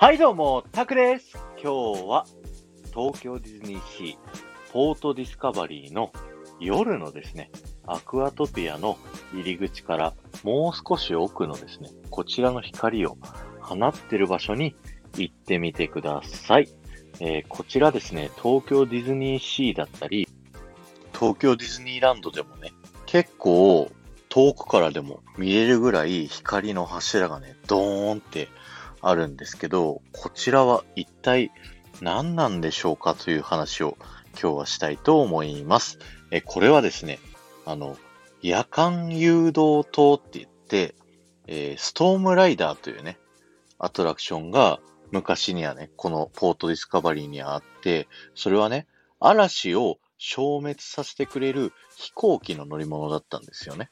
はいどうも、タクです。今日は東京ディズニーシーポートディスカバリーの夜のですね、アクアトピアの入り口からもう少し奥のですね、こちらの光を放ってる場所に行ってみてください。えー、こちらですね、東京ディズニーシーだったり、東京ディズニーランドでもね、結構遠くからでも見れるぐらい光の柱がね、ドーンってあるんですけど、こちらは一体何なんでしょうかという話を今日はしたいと思います。え、これはですね、あの、夜間誘導灯って言って、えー、ストームライダーというね、アトラクションが昔にはね、このポートディスカバリーにあって、それはね、嵐を消滅させてくれる飛行機の乗り物だったんですよね。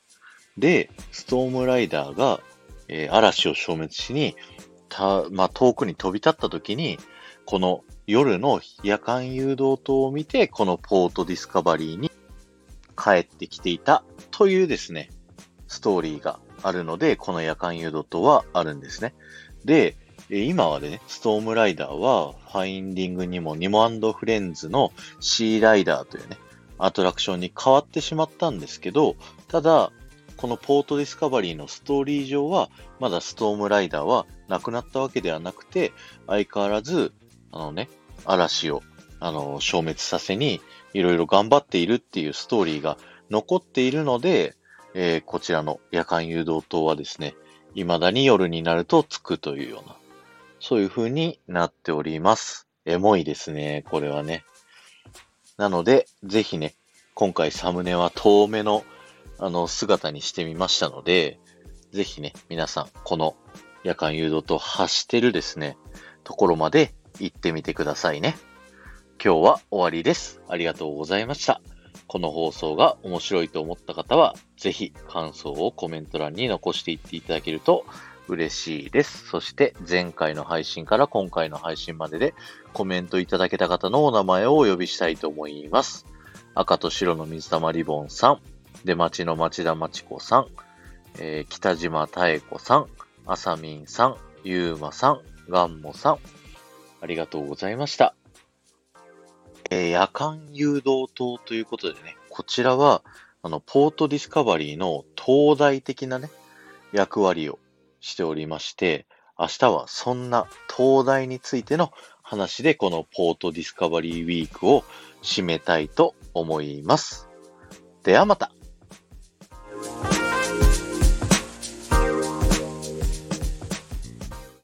で、ストームライダーが、えー、嵐を消滅しにた、まあ、遠くに飛び立った時に、この夜の夜間誘導灯を見て、このポートディスカバリーに帰ってきていたというですね、ストーリーがあるので、この夜間誘導灯はあるんですね。で、今はね、ストームライダーは、ファインディングにもニモフレンズのシーライダーというね、アトラクションに変わってしまったんですけど、ただ、このポートディスカバリーのストーリー上は、まだストームライダーはなくなったわけではなくて、相変わらず、あのね、嵐を、あの、消滅させに、いろいろ頑張っているっていうストーリーが残っているので、えー、こちらの夜間誘導灯はですね、未だに夜になるとつくというような、そういう風になっております。エモいですね、これはね。なので、ぜひね、今回サムネは遠目のあの、姿にしてみましたので、ぜひね、皆さん、この夜間誘導と発してるですね、ところまで行ってみてくださいね。今日は終わりです。ありがとうございました。この放送が面白いと思った方は、ぜひ感想をコメント欄に残していっていただけると嬉しいです。そして前回の配信から今回の配信まででコメントいただけた方のお名前をお呼びしたいと思います。赤と白の水玉リボンさん、出町の町田町子さん、えー、北島妙子さん、あさみんさん、ゆうまさん、がんもさん、ありがとうございました。えー、夜間誘導灯ということでね、こちらは、あの、ポートディスカバリーの東大的なね、役割をしておりまして、明日はそんな東大についての話でこのポートディスカバリーウィークを締めたいと思います。ではまた。